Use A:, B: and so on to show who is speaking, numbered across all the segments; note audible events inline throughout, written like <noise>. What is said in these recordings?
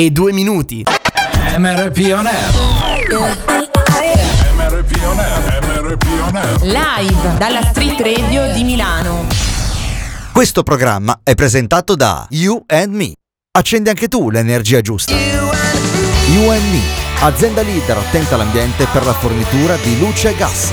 A: e 2 minuti.
B: MRP On Air.
C: MRP On Air, MRP On Air.
D: Live dalla Street Radio di Milano.
E: Questo programma è presentato da You and Me. Accendi anche tu l'energia giusta. You and Me, azienda leader attenta all'ambiente per la fornitura di luce e gas.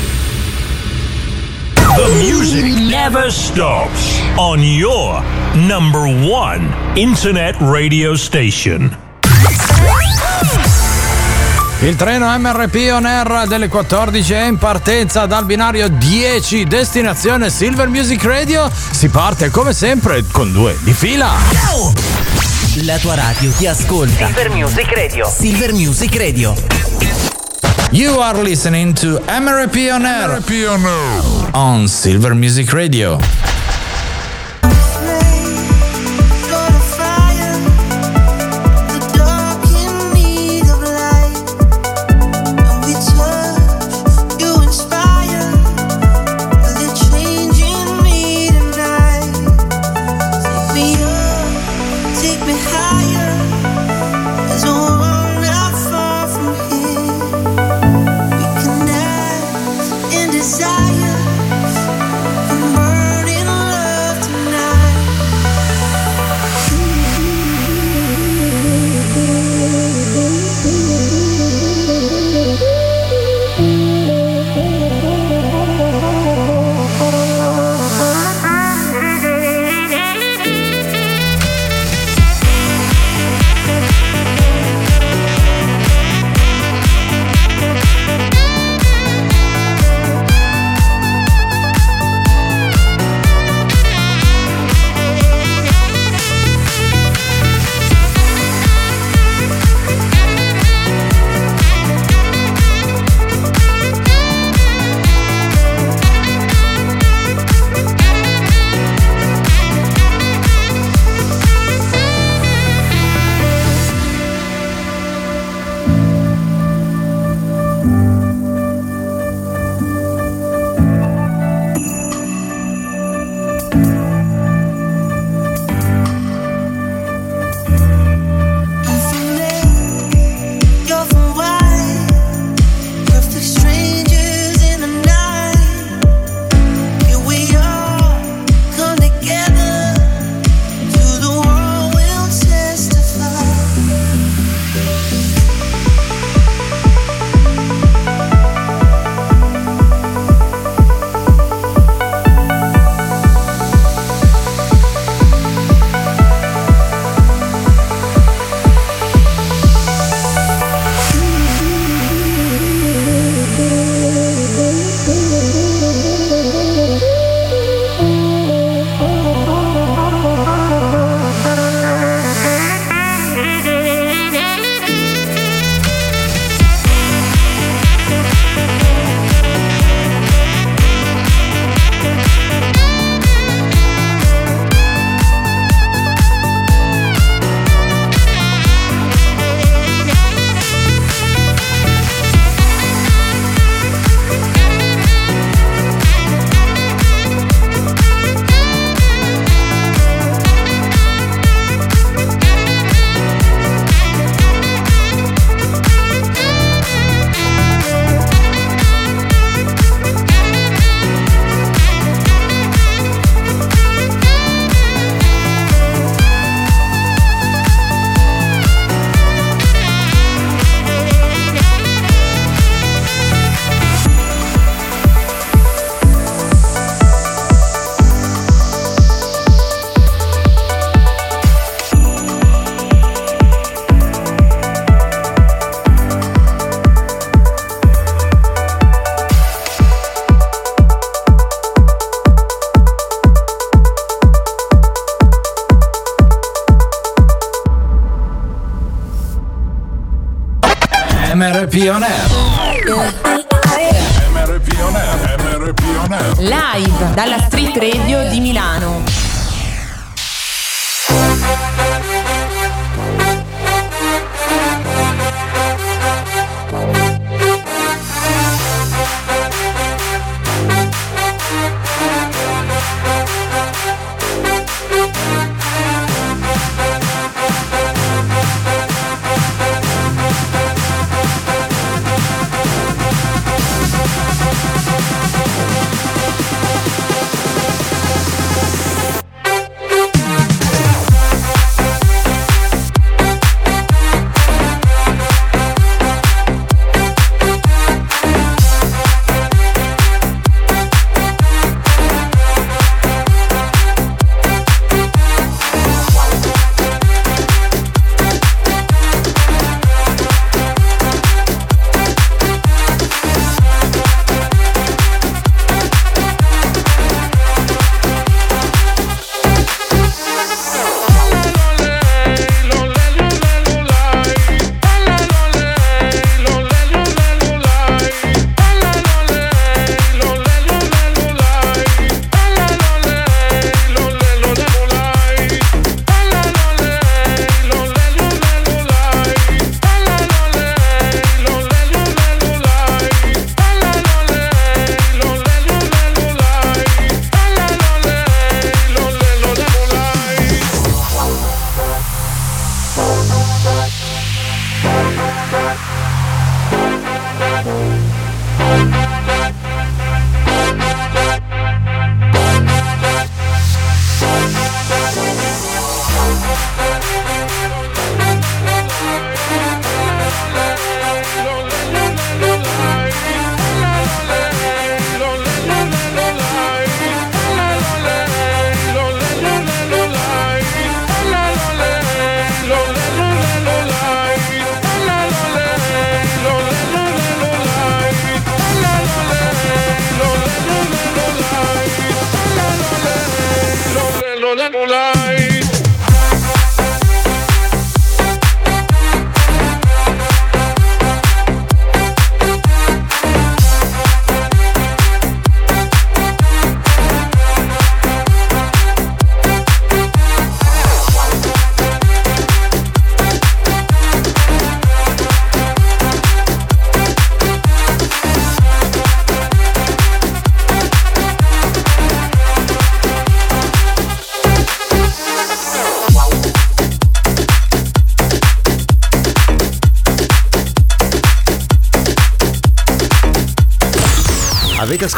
F: The music never stops on your number one internet radio station.
B: Il treno MRP On Air delle 14 è in partenza dal binario 10, destinazione Silver Music Radio. Si parte come sempre con due di fila.
A: La tua radio ti ascolta.
G: Silver Music Radio.
A: Silver Music Radio.
B: You are listening to MRP On Air
C: MRP On Air.
B: on Silver Music Radio.
E: I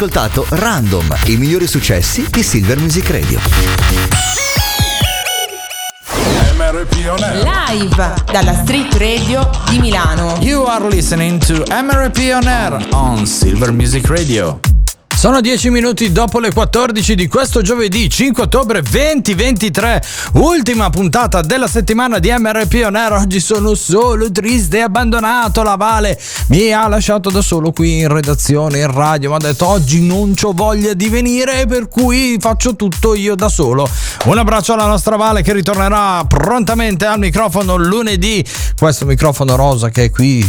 E: ascoltato Random, i migliori successi di Silver Music Radio.
D: Live dalla Street Radio di Milano.
C: You are listening to MRP On Air on Silver Music Radio. Sono 10 minuti dopo le 14 di questo giovedì 5 ottobre 2023, ultima puntata della settimana di MRP On Air. Oggi sono solo triste e abbandonato. La Vale mi ha lasciato da solo qui in redazione, in radio. Mi ha detto oggi non ho voglia di venire, per cui faccio tutto io da solo. Un abbraccio alla nostra Vale che ritornerà prontamente al microfono lunedì. Questo microfono rosa che è qui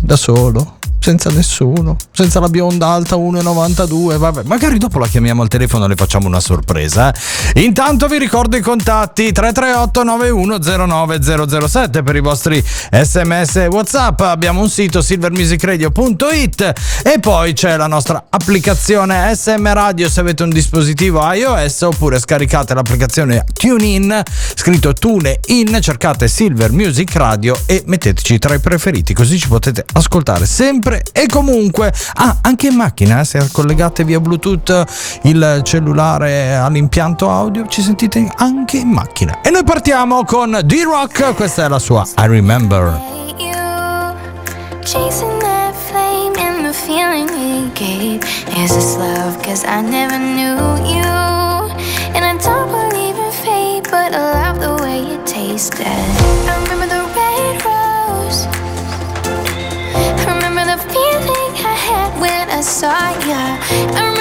C: da solo, senza nessuno, senza la bionda alta 1,92. Vabbè, magari dopo la chiamiamo al telefono e le facciamo una sorpresa. eh. Intanto vi ricordo i contatti 338 9109007 per i vostri sms e whatsapp. Abbiamo un sito silvermusicradio.it e poi c'è la nostra applicazione SM Radio se avete un dispositivo iOS oppure scaricate l'applicazione TuneIn, scritto TuneIn, cercate Silver Music Radio e metteteci tra i preferiti, così ci potete ascoltare sempre e comunque. Ah, anche in macchina, eh, se collegate via Bluetooth il cellulare all'impianto audio, ci sentite anche in macchina. E noi partiamo con D-Rock, questa è la sua I Remember.
H: chasing that flame and the feeling it gave is this love cause i never knew you and i don't believe in fate but i love the way it tasted desire.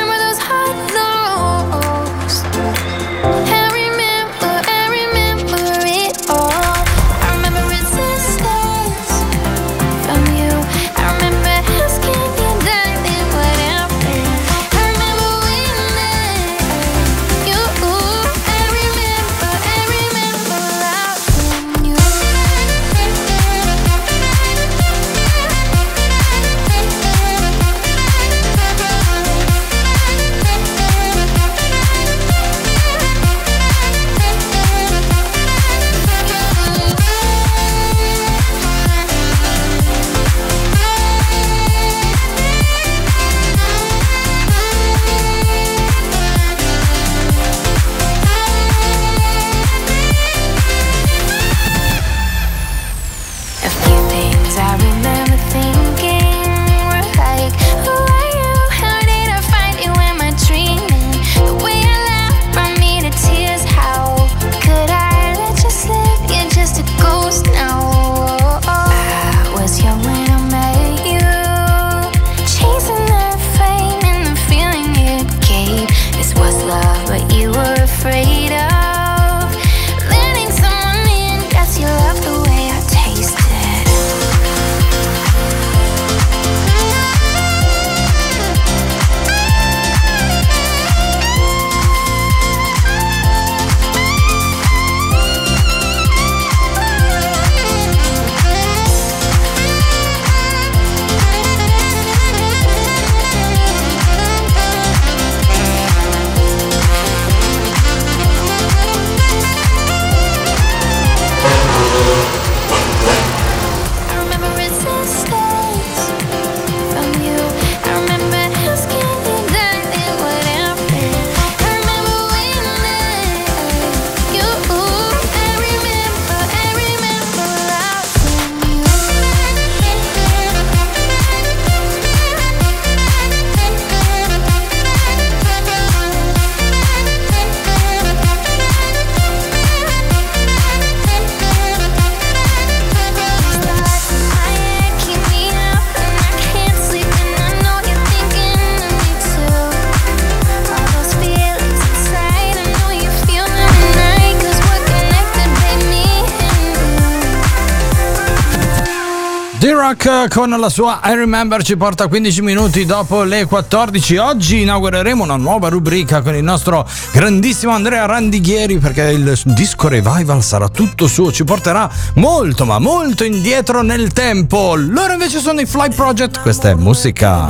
C: Rock con la sua I Remember ci porta 15 minuti dopo le 14. Oggi inaugureremo una nuova rubrica con il nostro grandissimo Andrea Randighieri perché il disco revival sarà tutto suo, ci porterà molto ma molto indietro nel tempo. Loro invece sono i Fly Project, questa è musica.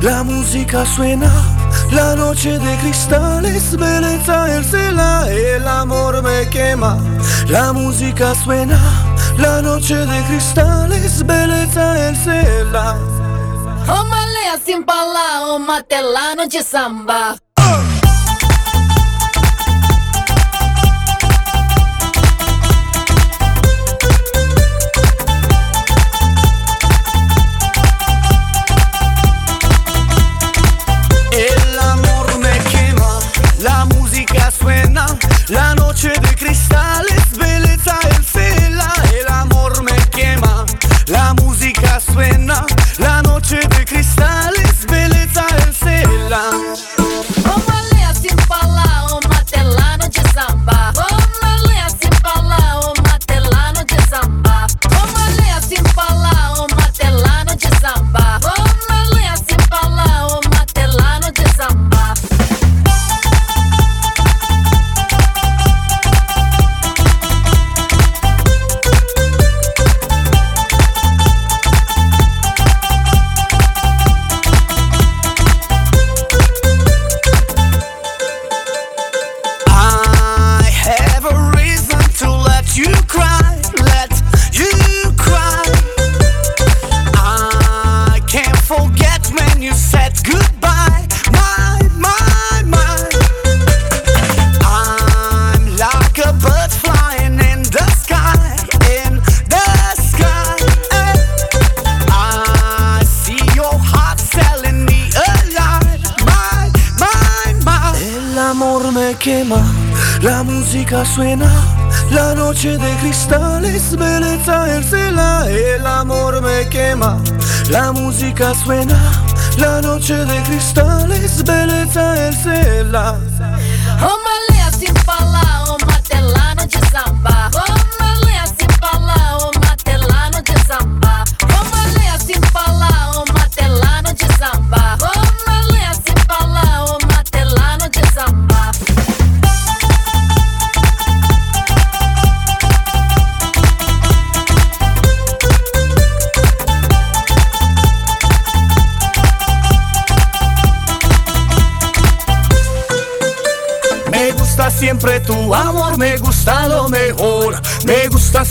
I: La musica suena, la noche de cristales, bellezza el cela, e l'amore me quema. La musica suena. La noche de cristal es belleza en cela. Omalea sin pala, o mate la noche
J: samba.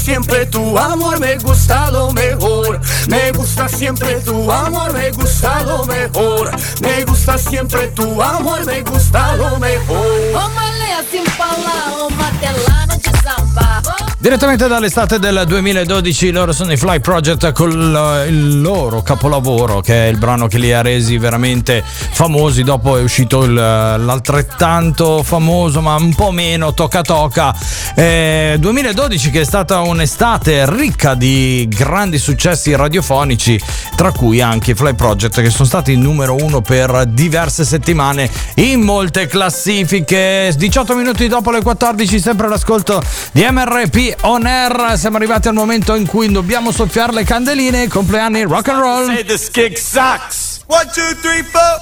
I: siempre tu amor, me gusta lo mejor. Me gusta siempre tu amor, me gusta lo mejor. Me gusta siempre tu amor, me gusta lo mejor.
C: Direttamente dall'estate del 2012 loro sono i Fly Project con il, il loro capolavoro che è il brano che li ha resi veramente famosi. Dopo è uscito il- l'altrettanto famoso ma un po' meno Tocca Tocca. Eh, 2012 che è stata un'estate ricca di grandi successi radiofonici tra cui anche i Fly Project che sono stati il numero uno per diverse settimane in molte classifiche. 18 minuti dopo le 14 sempre l'ascolto di MRP On Air. Siamo arrivati al momento in cui dobbiamo soffiare le candeline. Compleanni rock and roll.
K: Say this kick sucks. One, two, three, four.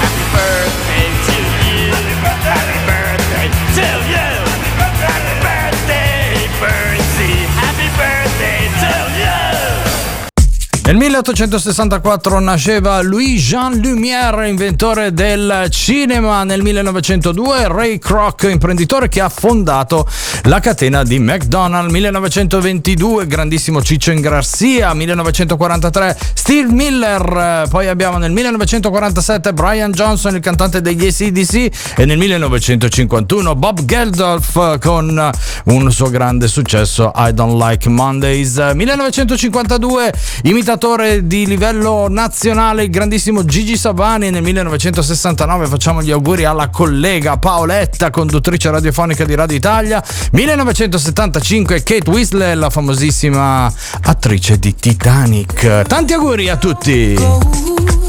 K: Happy birthday
C: Nel 1864 nasceva Louis Jean Lumière, inventore del cinema. Nel 1902 Ray Kroc, imprenditore che ha fondato la catena di McDonald's. 1922 grandissimo Ciccio Ingrassia. 1943 Steve Miller. Poi abbiamo nel 1947 Brian Johnson, il cantante degli ACDC. E nel 1951 Bob Geldof con un suo grande successo I Don't Like Mondays. 1952 imitatore di livello nazionale il grandissimo Gigi Sabani nel 1969 facciamo gli auguri alla collega Paoletta conduttrice radiofonica di Radio Italia. 1975 Kate Winslet la famosissima attrice di Titanic. Tanti auguri a tutti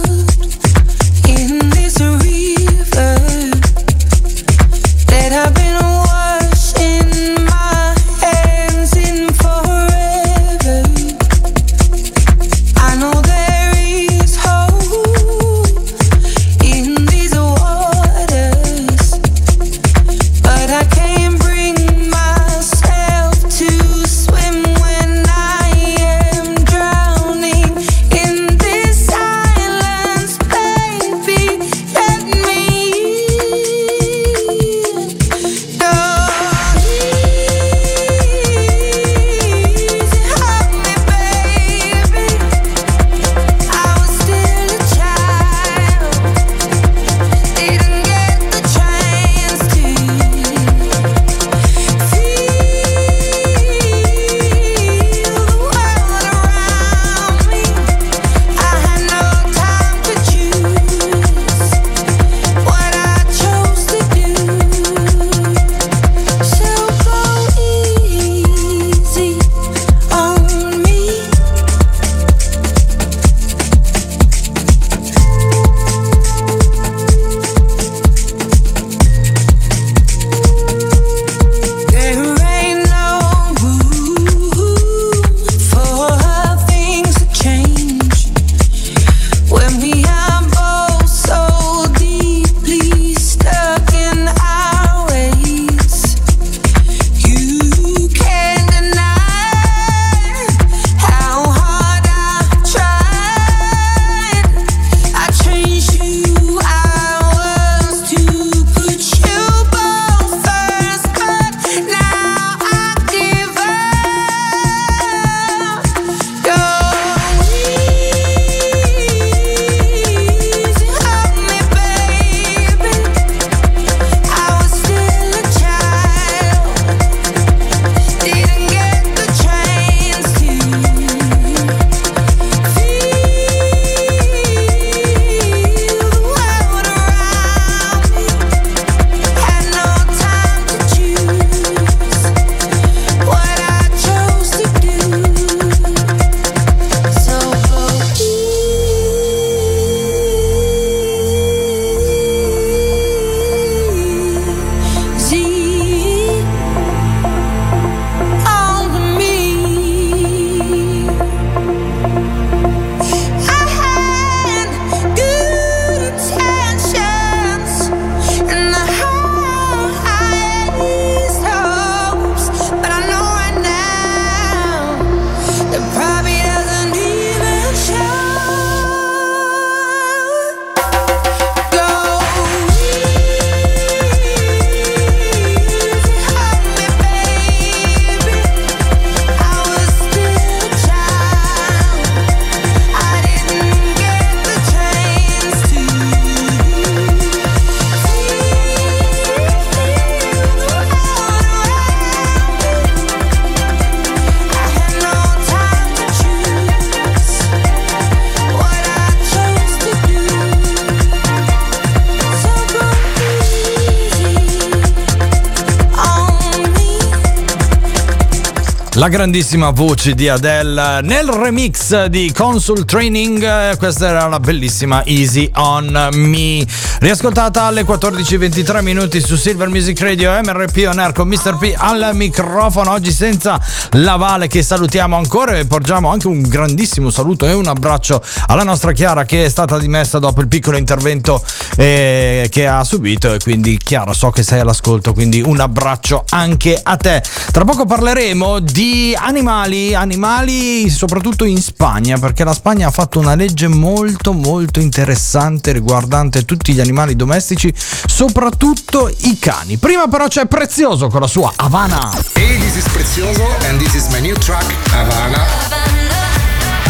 C: La grandissima voce di Adele nel remix di Consul Training, eh, questa era la bellissima Easy on Me. Riascoltata alle 14.23 minuti su Silver Music Radio MRP On Air con Mr. P al microfono. Oggi senza la Vale che salutiamo ancora e porgiamo anche un grandissimo saluto e un abbraccio alla nostra Chiara che è stata dimessa dopo il piccolo intervento eh, che ha subito. E quindi Chiara, so che sei all'ascolto, quindi un abbraccio anche a te. Tra poco parleremo di animali, animali soprattutto in Spagna, perché la Spagna ha fatto una legge molto molto interessante riguardante tutti gli animali domestici, soprattutto i cani. Prima però c'è Prezioso con la sua Havana.
L: Hey, this is Prezioso and this is my new track Havana.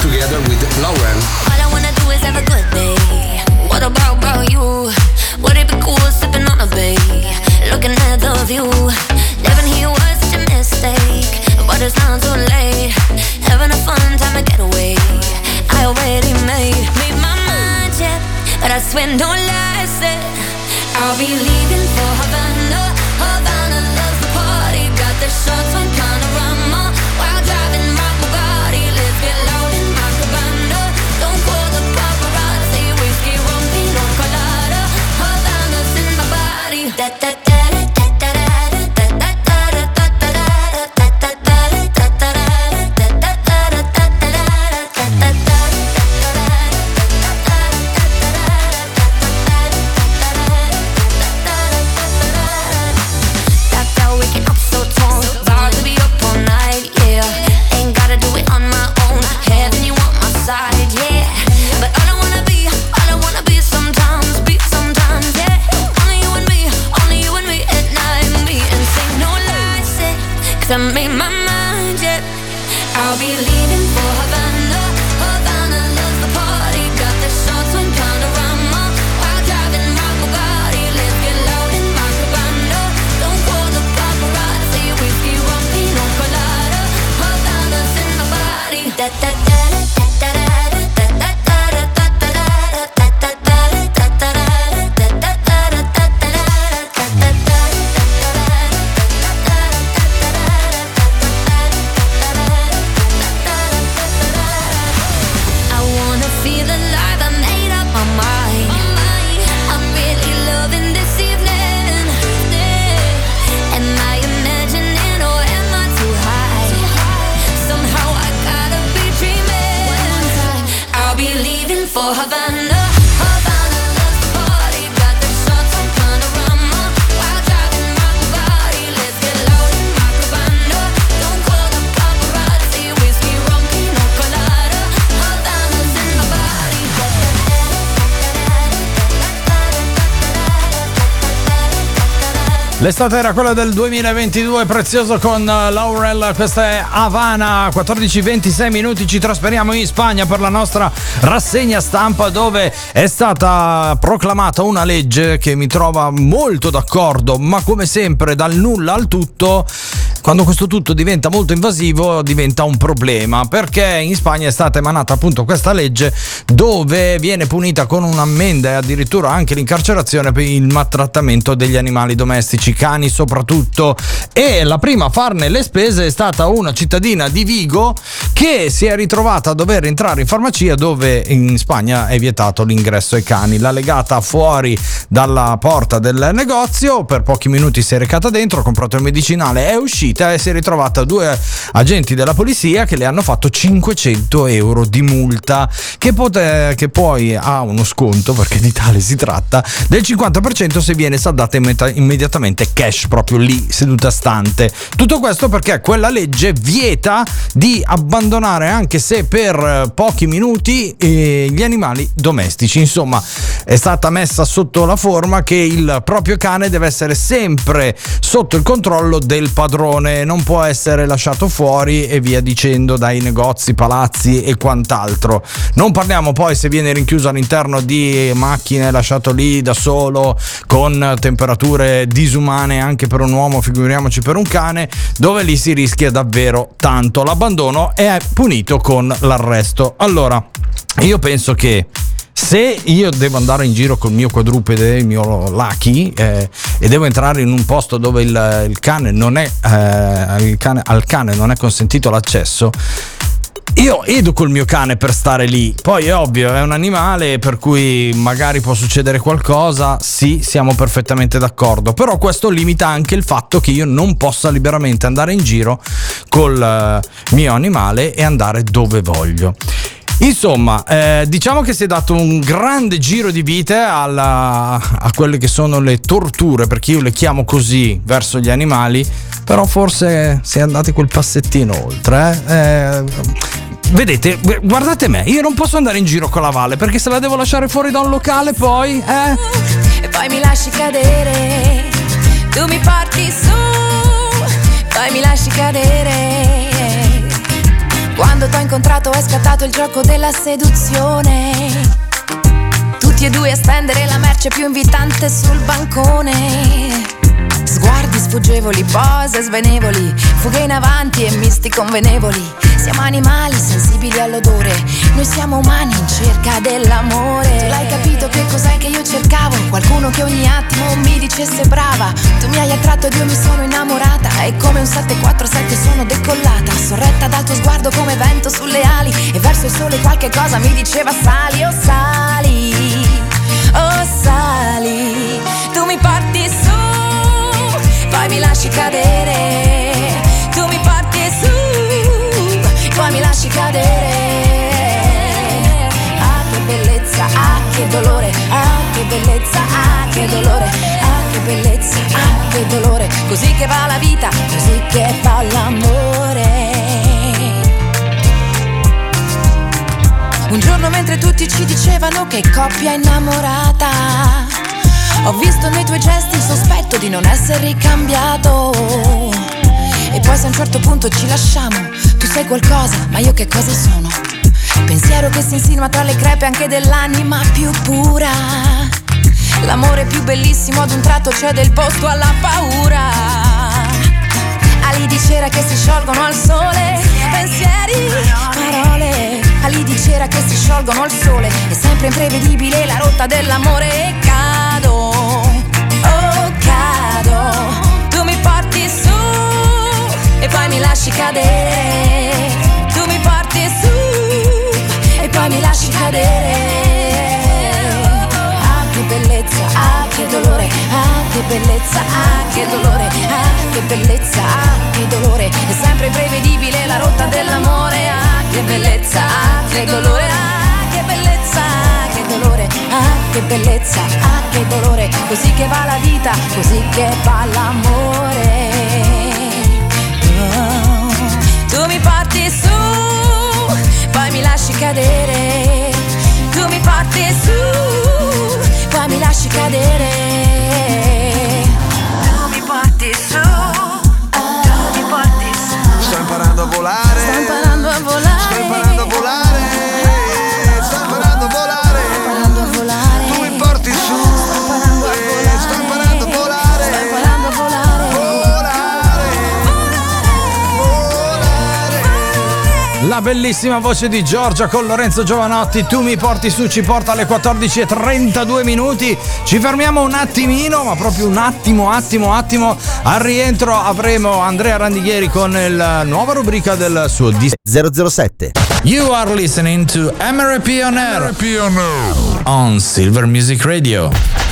L: Together with Lauren.
D: All I wanna do is have a good day. What about, about you? Would it be cool sipping on a bay? Looking at the view. Living here was such a mistake. But it's not too late. Having a fun time to get away. I already made, made my mind, yeah. But I swear no lies, said I'll be leaving for Havana. Havana loves the party. Got the shots on panorama. While driving my Bugatti. Let's get loud in my cabana. Don't call the paparazzi. Whiskey, rum, pina colada. Havana's in my body. Da, da, da.
C: L'estate era quella del 2022, prezioso con Laurel, questa è Havana, 14-26 minuti, ci trasferiamo in Spagna per la nostra rassegna stampa dove è stata proclamata una legge che mi trova molto d'accordo, ma come sempre dal nulla al tutto, quando questo tutto diventa molto invasivo diventa un problema, perché in Spagna è stata emanata appunto questa legge dove viene punita con un'ammenda e addirittura anche l'incarcerazione per il maltrattamento degli animali domestici cani soprattutto. E la prima a farne le spese è stata una cittadina di Vigo che si è ritrovata a dover entrare in farmacia dove in Spagna è vietato l'ingresso ai cani. L'ha legata fuori dalla porta del negozio per pochi minuti si è recata dentro ha comprato il medicinale è uscita e si è ritrovata due agenti della polizia che le hanno fatto 500 euro di multa che, pote- che poi ha uno sconto perché di tale si tratta del 50% se viene saldata immeta- immediatamente cash proprio lì seduta stante. Tutto questo perché quella legge vieta di abbandonare anche se per pochi minuti eh, gli animali domestici. Insomma, è stata messa sotto la forma che il proprio cane deve essere sempre sotto il controllo del padrone, non può essere lasciato fuori e via dicendo dai negozi, palazzi e quant'altro. Non parliamo poi se viene rinchiuso all'interno di macchine lasciato lì da solo con temperature disumane anche per un uomo, figuriamoci per un cane, dove lì si rischia davvero tanto. L'abbandono è punito con l'arresto. Allora, io penso che se io devo andare in giro col mio quadrupede, il mio Lucky, eh, e devo entrare in un posto dove il, il cane non è, eh, il cane, al cane non è consentito l'accesso, io educo il mio cane per stare lì, poi è ovvio, è un animale per cui magari può succedere qualcosa, sì, siamo perfettamente d'accordo, però questo limita anche il fatto che io non possa liberamente andare in giro col eh, mio animale e andare dove voglio. Insomma, eh, diciamo che si è dato un grande giro di vite alla- a quelle che sono le torture, perché io le chiamo così verso gli animali, però forse si è andati quel passettino oltre. eh. Eh, vedete, gu- guardate me, io non posso andare in giro con la Valle perché se la devo lasciare fuori da un locale poi, eh?
H: e poi mi lasci cadere. Tu mi porti su, poi mi lasci cadere. Quando t'ho incontrato è scattato il gioco della seduzione. Tutti e due a stendere la merce più invitante sul bancone. Sguardi sfuggevoli, pose svenevoli, fughe in avanti e misti convenevoli. Siamo animali sensibili all'odore, noi siamo umani in cerca dell'amore. Tu l'hai capito che cos'è che io cercavo? Qualcuno che ogni attimo mi dicesse brava. Tu mi hai attratto ed io mi sono innamorata. E come un 747 sono decollata, sorretta dal tuo sguardo come vento sulle ali. E verso il sole qualche cosa mi diceva sali, oh sali, oh sali. Tu mi porti su, poi mi lasci cadere. Tu mi porti su, poi mi lasci cadere. Ah che bellezza, ah che dolore, ah che bellezza, ah che dolore, ah che bellezza, ah che dolore. Così che va la vita, così che va l'amore. Un giorno mentre tutti ci dicevano che coppia innamorata Ho visto nei tuoi gesti il sospetto di non essere ricambiato. E poi se a un certo punto ci lasciamo Tu sei qualcosa, ma io che cosa sono? Pensiero che si insinua tra le crepe anche dell'anima più pura. L'amore più bellissimo ad un tratto cede il posto alla paura. Ali di cera che si sciolgono al sole, pensieri, parole, ali di cera che si sciolgono al sole, è sempre imprevedibile la rotta dell'amore e cado, oh cado, tu mi porti su e poi mi lasci cadere, tu mi porti su e poi mi lasci cadere. Che dolore, ah che bellezza, ah che dolore, ah che bellezza, ah che dolore, è sempre imprevedibile la rotta dell'amore, ah che bellezza, ah che dolore, ah che bellezza, ah che dolore, ah che bellezza, ah che dolore, così che va la vita, così che va l'amore. Oh, tu mi porti su, poi mi lasci cadere, tu mi porti su, poi mi lasci cadere. Tu mi porti su, tu mi porti su.
K: Sto imparando a volare.
H: Sto imparando a volare.
K: Sto imparando a volare.
C: Bellissima voce di Giorgia con Lorenzo Giovanotti, tu mi porti su, ci porta alle 14.32 minuti. Ci fermiamo un attimino, ma proprio un attimo, attimo, attimo. Al rientro avremo Andrea Randighieri con la nuova rubrica del suo disco
E: 007.
C: You are listening to MRP on Air on Silver Music Radio.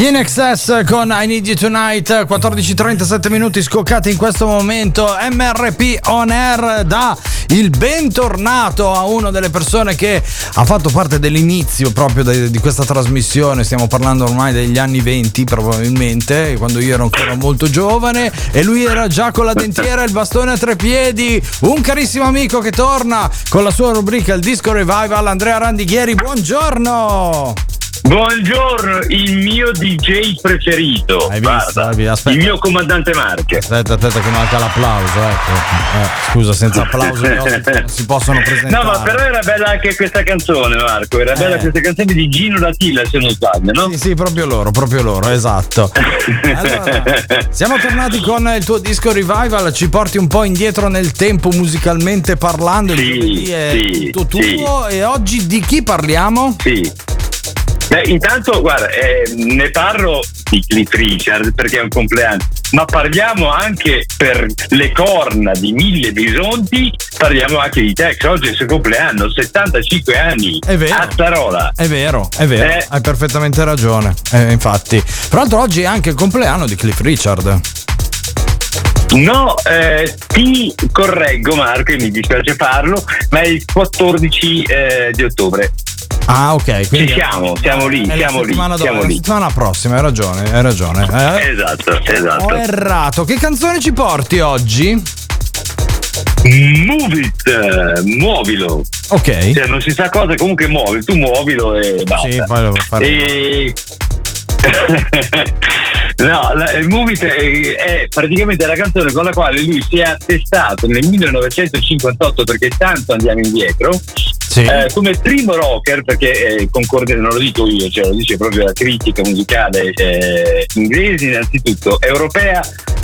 C: In excess con I Need You Tonight 14.37 minuti scoccati in questo momento. MRP On Air dà il bentornato a una delle persone che ha fatto parte dell'inizio proprio di questa trasmissione. Stiamo parlando ormai degli anni 20 probabilmente quando io ero ancora molto giovane e lui era già con la dentiera e il bastone a tre piedi. Un carissimo amico che torna con la sua rubrica il disco revival Andrea Randighieri. Buongiorno
M: Buongiorno, il mio DJ preferito. Guarda, il mio comandante Marche.
C: Aspetta, aspetta che manca l'applauso, ecco. Eh, scusa, senza applauso non <laughs> si possono presentare.
M: No, ma però era bella anche questa canzone, Marco. Era bella
C: Eh.
M: questa canzone di Gino Latilla, se non sbaglio, no?
C: Sì, sì, proprio loro, proprio loro, esatto. <laughs> Allora, siamo tornati con il tuo disco revival, ci porti un po' indietro nel tempo musicalmente parlando, il
M: Sì,
C: è
M: sì,
C: tutto tuo
M: sì.
C: e oggi di chi parliamo?
M: Sì. Beh, intanto, guarda, eh, ne parlo di Cliff Richard perché è un compleanno, ma parliamo anche per le corna di mille bisonti, parliamo anche di Tex. Oggi è il suo compleanno, 75 anni.
C: È vero.
M: A Starola.
C: È vero, è vero,
M: Eh.
C: hai perfettamente ragione, eh, infatti. Tra l'altro oggi è anche il compleanno di Cliff Richard.
M: No, eh, ti correggo Marco, e mi dispiace farlo, ma è il 14 eh, di ottobre.
C: Ah, ok. Quindi
M: Ci siamo, siamo lì,
C: è la
M: siamo lì,
C: settimana dopo,
M: siamo
C: la
M: lì.
C: settimana prossima, hai ragione, hai ragione. Eh,
M: Esatto, esatto.
C: Ho errato. Che canzone ci porti oggi?
M: Move it, muovilo.
C: Ok.
M: Cioè, non si sa cosa, comunque muovi, tu muovilo e basta.
C: Sì, poi devo fare.
M: E... <laughs> no, la, il Move It è, è praticamente la canzone con la quale lui si è attestato nel 1958, perché tanto andiamo indietro, eh, come primo rocker, perché eh, concorde, non lo dico io, cioè lo dice proprio la critica musicale eh, inglese innanzitutto, europea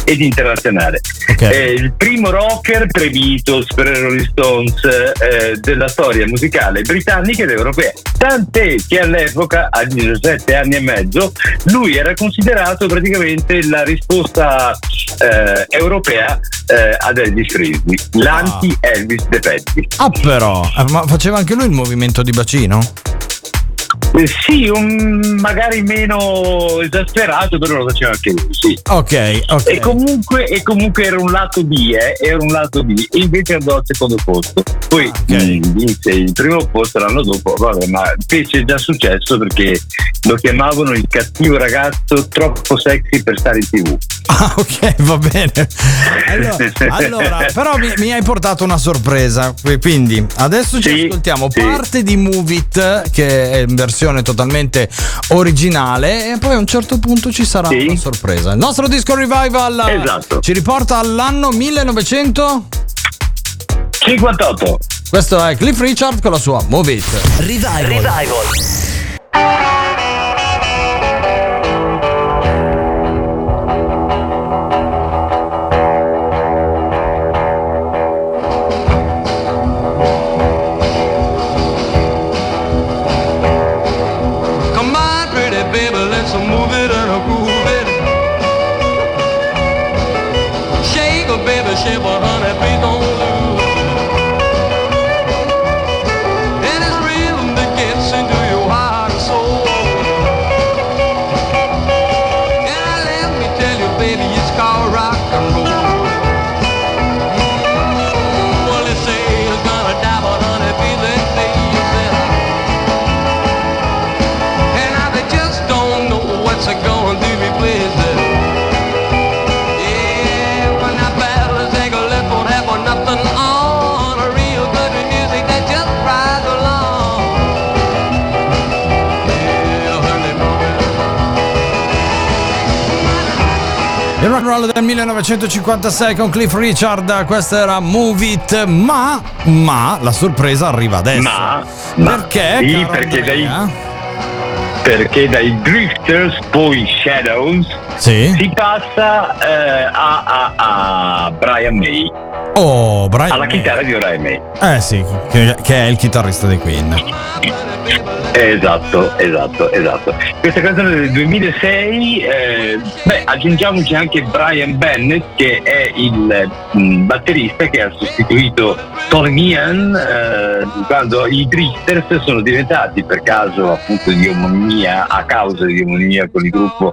M: ed internazionale. È il primo rocker Beatles, per Rolling Stones eh, della storia musicale britannica ed europea. Tant'è che all'epoca, a 17 anni e mezzo, lui era considerato praticamente la risposta eh, europea eh, ad Elvis Presley, l'anti-Elvis De Petty.
C: Ah, però, eh, ma faceva anche lui il movimento di bacino?
M: Eh, sì, un- magari meno esasperato, però lo faceva anche lui, sì.
C: Ok, ok.
M: E comunque, e comunque era un lato B, eh, era un lato B, e invece andò al secondo posto. Poi mm, vinse il primo posto l'anno dopo, vabbè, ma fece già successo perché lo chiamavano il cattivo ragazzo troppo sexy per stare in tv. <laughs>
C: Ah, ok, va bene. Allora, allora, però mi, mi hai portato una sorpresa. Quindi adesso ci
M: Sì,
C: ascoltiamo
M: sì.
C: parte di Move It, che è in versione originale, e poi a un certo punto ci sarà
M: Sì.
C: una sorpresa. Il nostro disco revival
M: Esatto.
C: ci riporta all'anno 1900.
M: 58.
C: Questo è Cliff Richard con la sua Move It.
A: Revival.
N: Come
C: 1956 con Cliff Richard, questa era Move It, ma, ma la sorpresa arriva adesso.
M: Ma, ma
C: perché?
M: sì, perché dai, perché dai Drifters, poi Shadows,
C: Sì.
M: si passa eh, a, a- a Brian May,
C: Oh, Brian.
M: alla chitarra di Brian May.
C: Eh sì, che, che è il chitarrista dei Queen.
M: Esatto, esatto, esatto. Questa canzone del 2006, eh, beh, aggiungiamoci anche Brian Bennett che è il mm, batterista che ha sostituito Tony Ian eh, quando i Drifters sono diventati per caso appunto di omonimia, a causa di omonimia con il gruppo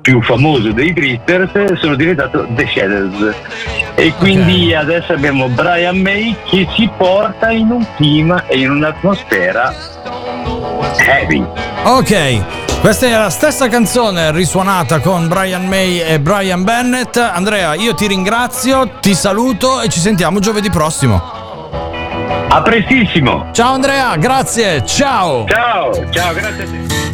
M: più famoso dei Drifters, sono diventato The Shadows. E quindi adesso abbiamo Brian May che ci porta in un clima e in un'atmosfera heavy.
C: Ok, questa è la stessa canzone risuonata con Brian May e Brian Bennett. Andrea, io ti ringrazio, ti saluto e ci sentiamo giovedì prossimo.
M: A prestissimo!
C: Ciao Andrea, grazie, ciao!
M: Ciao, ciao, grazie a te.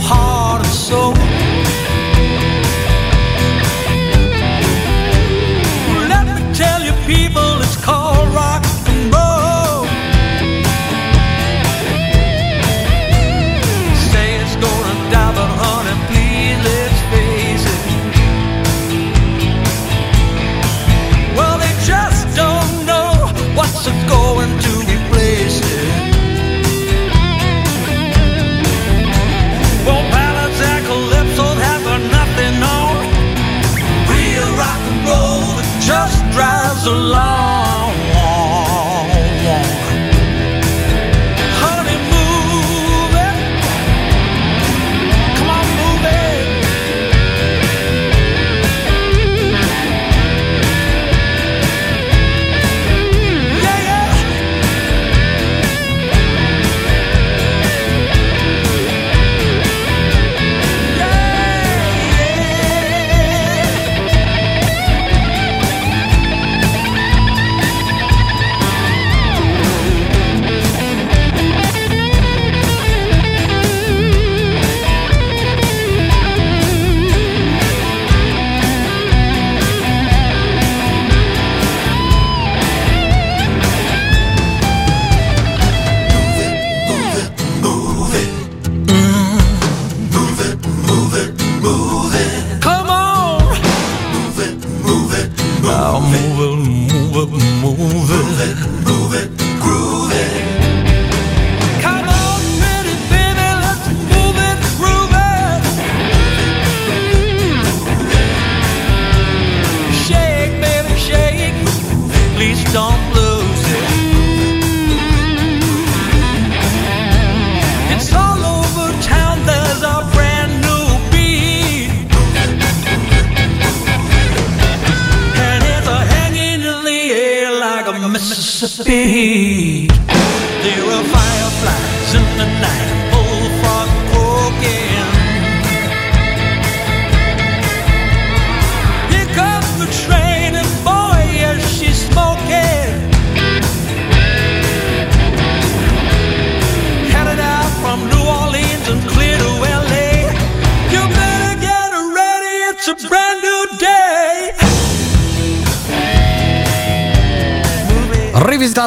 N: Heart and soul.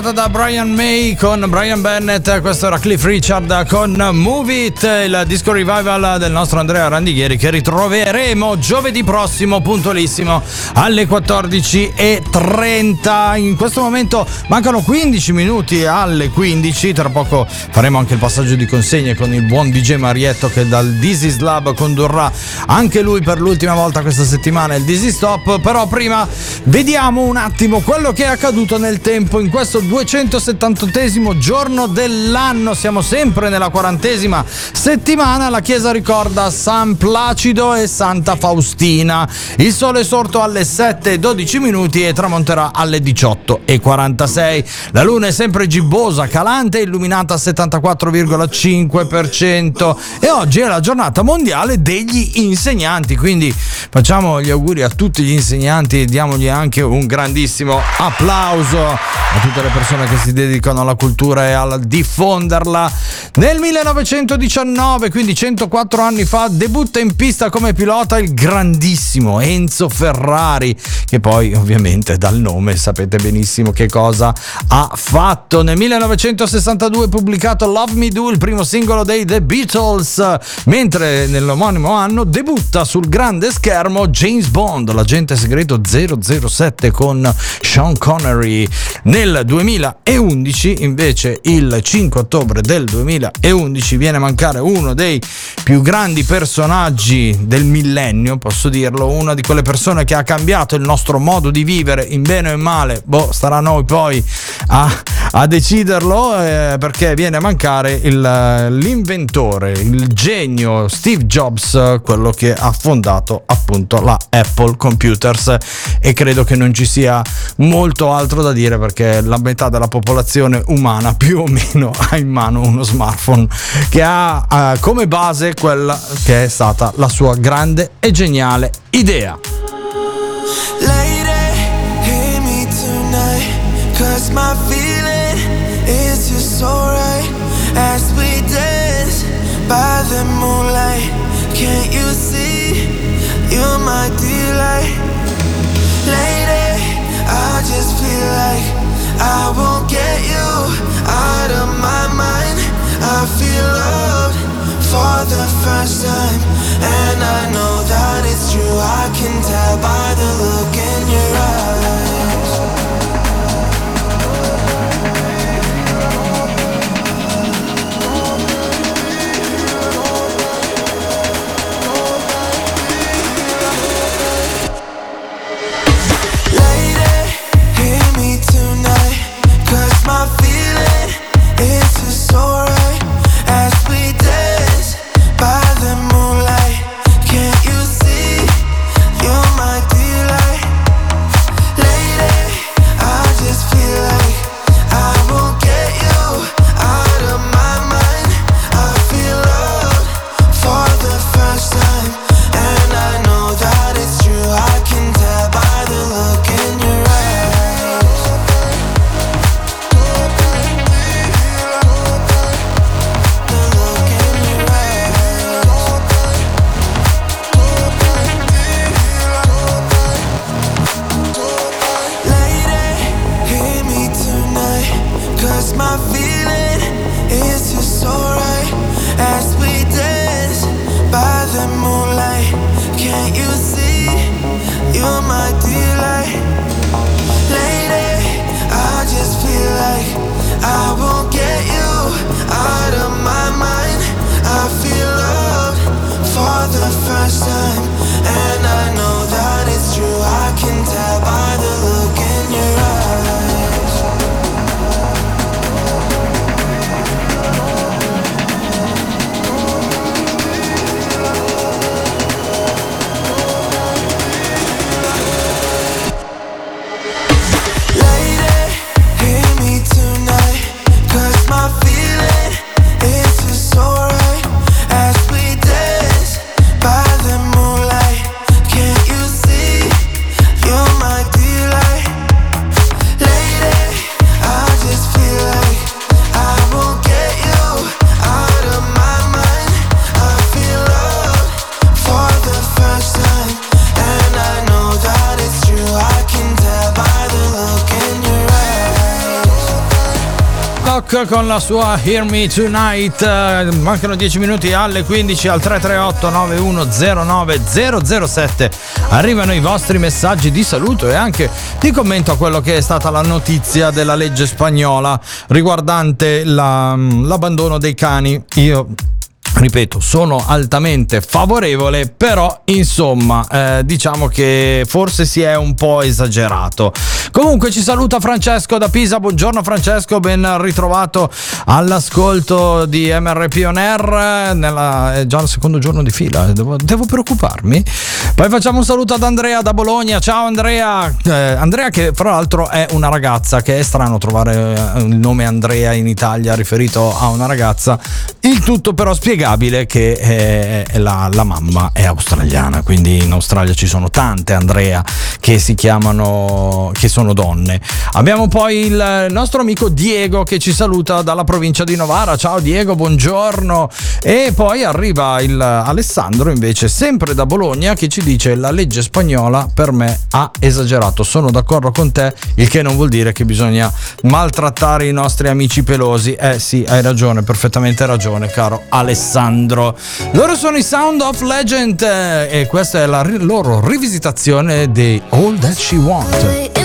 C: Rivisitata da Brian May con Brian Bennett, questo era Cliff Richard con Move It, il disco revival del nostro Andrea Randighieri che ritroveremo giovedì prossimo, puntualissimo, alle 14.30. In questo momento mancano 15 minuti alle 15, tra poco faremo anche il passaggio di consegne con il buon DJ Marietto che dal Dizzy Lab condurrà anche lui per l'ultima volta questa settimana il Dizzy Stop, però prima vediamo un attimo quello che è accaduto nel tempo in questo 278 giorno dell'anno. Siamo sempre nella quarantesima settimana. La chiesa ricorda San Placido e Santa Faustina. Il sole è sorto alle 7.12 minuti e tramonterà alle 18.46. La luna è sempre gibbosa, calante illuminata al 74,5%. E oggi è la giornata mondiale degli insegnanti. Quindi facciamo gli auguri a tutti gli insegnanti e diamogli anche un grandissimo applauso a tutte le persone che si dedicano alla cultura e a diffonderla. Nel 1919, quindi 104 anni fa, debutta in pista come pilota il grandissimo Enzo Ferrari, che poi ovviamente dal nome sapete benissimo che cosa ha fatto. Nel 1962 è pubblicato Love Me Do, il primo singolo dei The Beatles, mentre nell'omonimo anno debutta sul grande schermo James Bond, l'agente segreto 007 con Sean Connery. Nel 2011, invece, il 5 ottobre del 2011, viene a mancare uno dei più grandi personaggi del millennio, posso dirlo, una di quelle persone che ha cambiato il nostro modo di vivere in bene o in male. Boh, starà a noi poi a, a deciderlo, eh, perché viene a mancare il, l'inventore, il genio Steve Jobs, quello che ha fondato appunto la Apple Computers. E credo che non ci sia molto altro da dire perché la metà della popolazione umana <laughs> più o meno ha in mano uno smartphone che ha eh, come base quella che è stata la sua grande e geniale idea.
O: You're my delight. Lady, I just feel like I won't get you out of my mind. I feel loved for the first time. And I know that it's true. I can tell by the look in is
C: Rock con la sua Hear Me Tonight. Eh, mancano 10 minuti alle 15 al 338 9109 007. Arrivano i vostri messaggi di saluto e anche di commento a quello che è stata la notizia della legge spagnola riguardante la, l'abbandono dei cani. Io ripeto, sono altamente favorevole, però insomma, eh, diciamo che forse si è un po' esagerato. Comunque ci saluta Francesco da Pisa, buongiorno Francesco, ben ritrovato all'ascolto di MRP On Air, nella, è già il secondo giorno di fila, eh, devo, devo, preoccuparmi. Poi facciamo un saluto ad Andrea da Bologna, ciao Andrea, eh, Andrea che fra l'altro è una ragazza, che è strano trovare eh, il nome Andrea in Italia riferito a una ragazza, il tutto però spiegato innegabile che eh, la, la, mamma è australiana, quindi in Australia ci sono tante Andrea che si chiamano, che sono donne. Abbiamo poi il nostro amico Diego che ci saluta dalla provincia di Novara. Ciao Diego, buongiorno. E poi arriva il Alessandro invece, sempre da Bologna, che ci dice la legge spagnola per me ha esagerato. Sono d'accordo con te, il che non vuol dire che bisogna maltrattare i nostri amici pelosi. Eh sì, hai ragione, perfettamente ragione, caro Alessandro. Alessandro. Loro sono i Sound of Legend eh, e questa è la loro rivisitazione di All That She Want.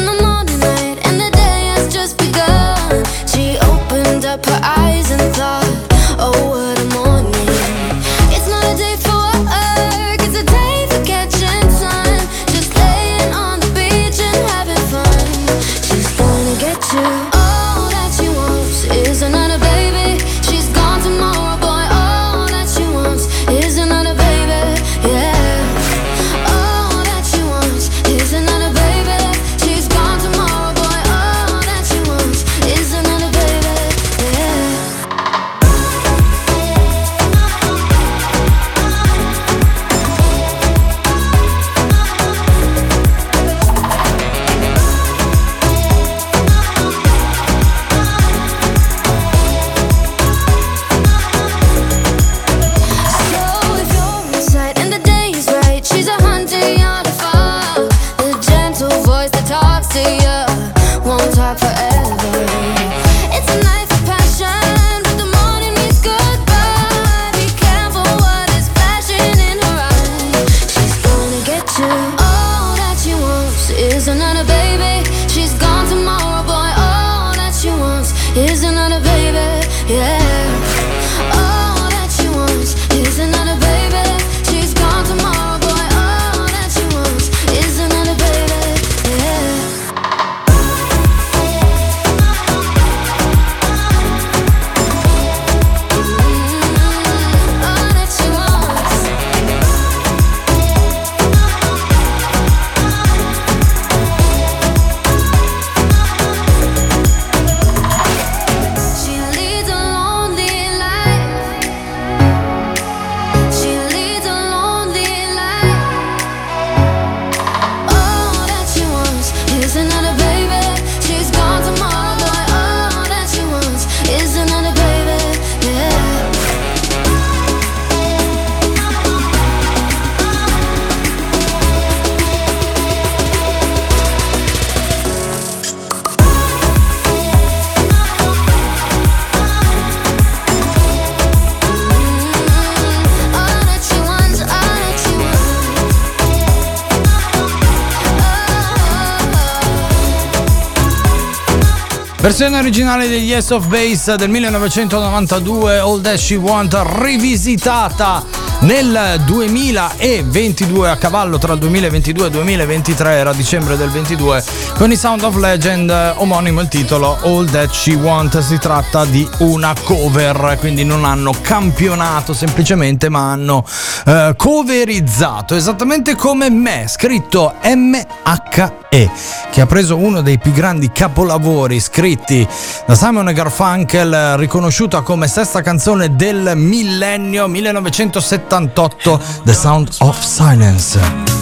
C: Versione originale degli Yes of Base del 1992, All That She Want, rivisitata nel 2022 a cavallo tra il 2022 e il 2023 era dicembre del 22 con i Sound of Legend omonimo il titolo All That She Want si tratta di una cover quindi non hanno campionato semplicemente ma hanno uh, coverizzato esattamente come me scritto M-H-E che ha preso uno dei più grandi capolavori scritti da Simon Garfunkel riconosciuta come sesta canzone del millennio 1970 78 The Sound of Silence.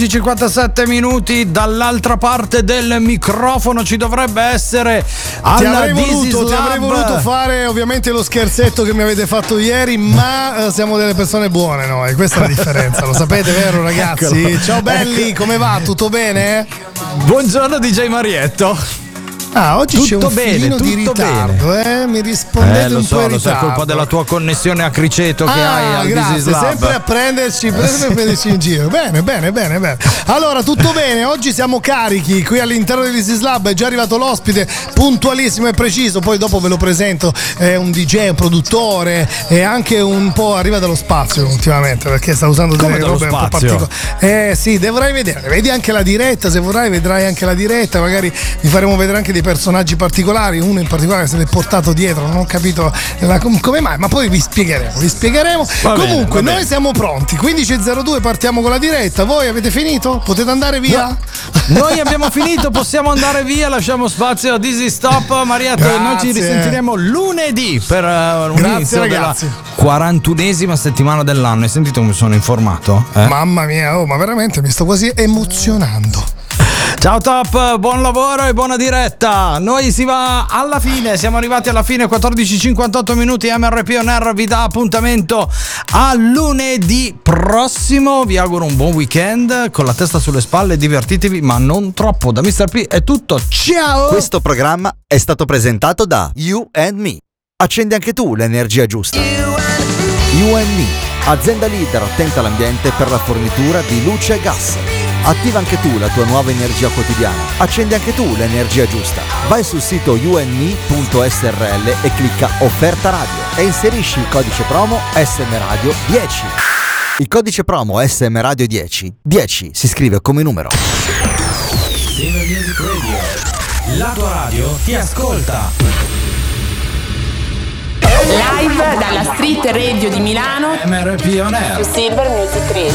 C: 14.57 minuti dall'altra parte del microfono ci dovrebbe essere
P: Ti avrei, voluto, ti avrei voluto fare ovviamente lo scherzetto che mi avete fatto ieri, ma eh, siamo delle persone buone noi, questa è la differenza, lo sapete vero <laughs> ragazzi?
C: Eccolo.
P: Ciao belli,
C: Ecco.
P: come va? Tutto bene?
C: Buongiorno DJ Marietto.
P: Ah, oggi c'è
C: Tutto
P: un
C: bene,
P: di ritardo, eh? Mi rispondete
C: Eh, lo
P: un
C: so,
P: po' in
C: lo so, è
P: ritardo.
C: colpa della tua connessione a criceto che
P: Ah,
C: hai al
P: grazie, sempre a prenderci, <laughs> prenderci in giro. Bene, bene, bene, bene. Allora, tutto bene, oggi siamo carichi qui all'interno di This is Lab, è già arrivato l'ospite, puntualissimo e preciso, poi dopo ve lo presento, è un DJ, un produttore e anche un po' arriva dallo spazio ultimamente, perché sta usando
C: Come
P: delle robe un po'
C: spazio?
P: particolari. Eh sì, dovrai vedere, vedi anche la diretta, se vorrai vedrai anche la diretta, magari vi faremo vedere anche dei personaggi particolari, uno in particolare se l'è portato dietro, non capito la- come mai, ma poi vi spiegheremo, vi spiegheremo.
C: Va bene,
P: Comunque,
C: bene.
P: noi siamo pronti. 15.02 partiamo con la diretta. Voi avete finito? Potete andare via?
C: Noi abbiamo finito, possiamo andare via, lasciamo spazio a Dizzy Stop. Marietto, noi ci
P: Grazie.
C: risentiremo lunedì per uh, un
P: Grazie,
C: inizio della
P: ragazzi.
C: 41esima settimana dell'anno. Hai sentito come sono informato? Eh?
P: Mamma mia, oh, ma veramente mi sto quasi emozionando.
C: Ciao Top, buon lavoro e buona diretta. Noi si va alla fine, siamo arrivati alla fine, 14.58 minuti. MRP On vi dà appuntamento a lunedì prossimo. Vi auguro un buon weekend con la testa sulle spalle, divertitevi, ma non troppo. Da Mr. P è tutto. Ciao!
E: Questo programma è stato presentato da You and Me. Accendi anche tu l'energia giusta. You and Me, azienda leader attenta all'ambiente per la fornitura di luce e gas. Attiva anche tu la tua nuova energia quotidiana. Accendi anche tu l'energia giusta. Vai sul sito yourme.srl e clicca offerta radio e inserisci il codice promo SM Radio 10. Il codice promo SM Radio 10 10 si scrive come numero.
A: Silver Music Radio. La tua radio ti ascolta.
Q: Live dalla Street Radio di Milano
C: MRP On Air.
Q: su Silver Music Radio.